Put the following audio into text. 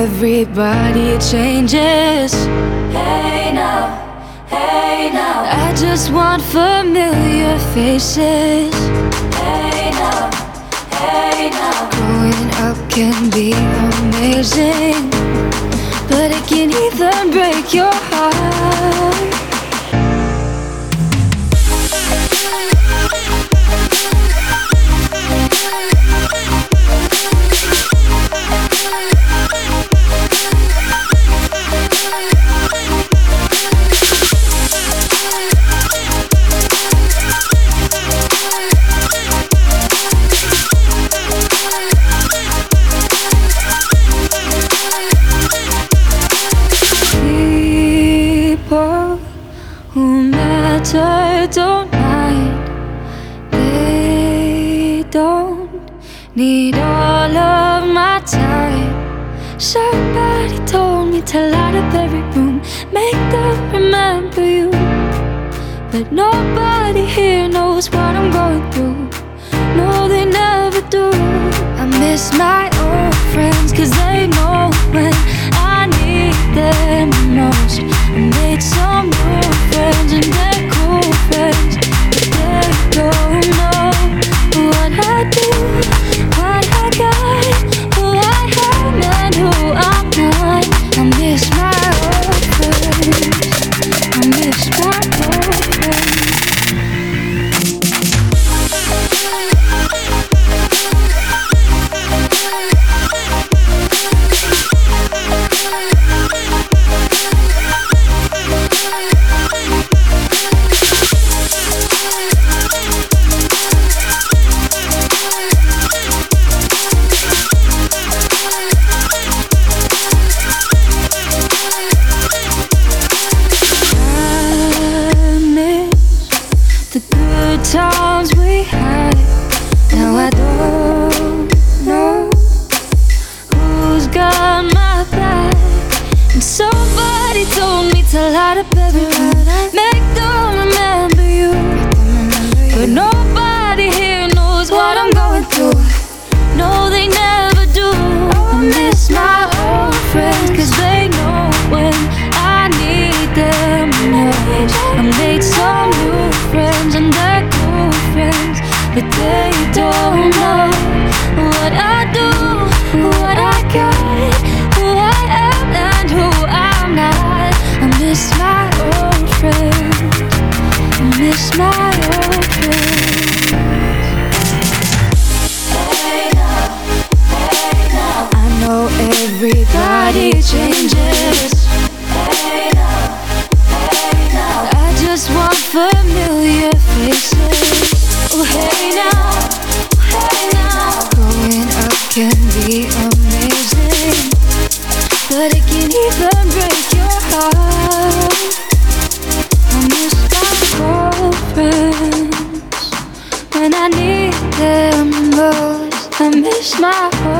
everybody changes. Hey now, hey now, I just want familiar faces. hey now, hey now. Growing up can be amazing, but it can even break your heart. Don't mind. They don't need all of my time. Somebody told me to light up every room, make them remember you. But nobody here knows what I'm going through. No, they never do. I miss my light up every room, make them remember you. But nobody here knows what I'm going through. No, they never do. I miss my old friends, cause they know when I need them. I made some new friends, and they're cool friends, but they don't know what I miss my old. I miss my old friends. I know everybody changes. I just want familiar faces. Oh hey now, hey now. Growing up can be most.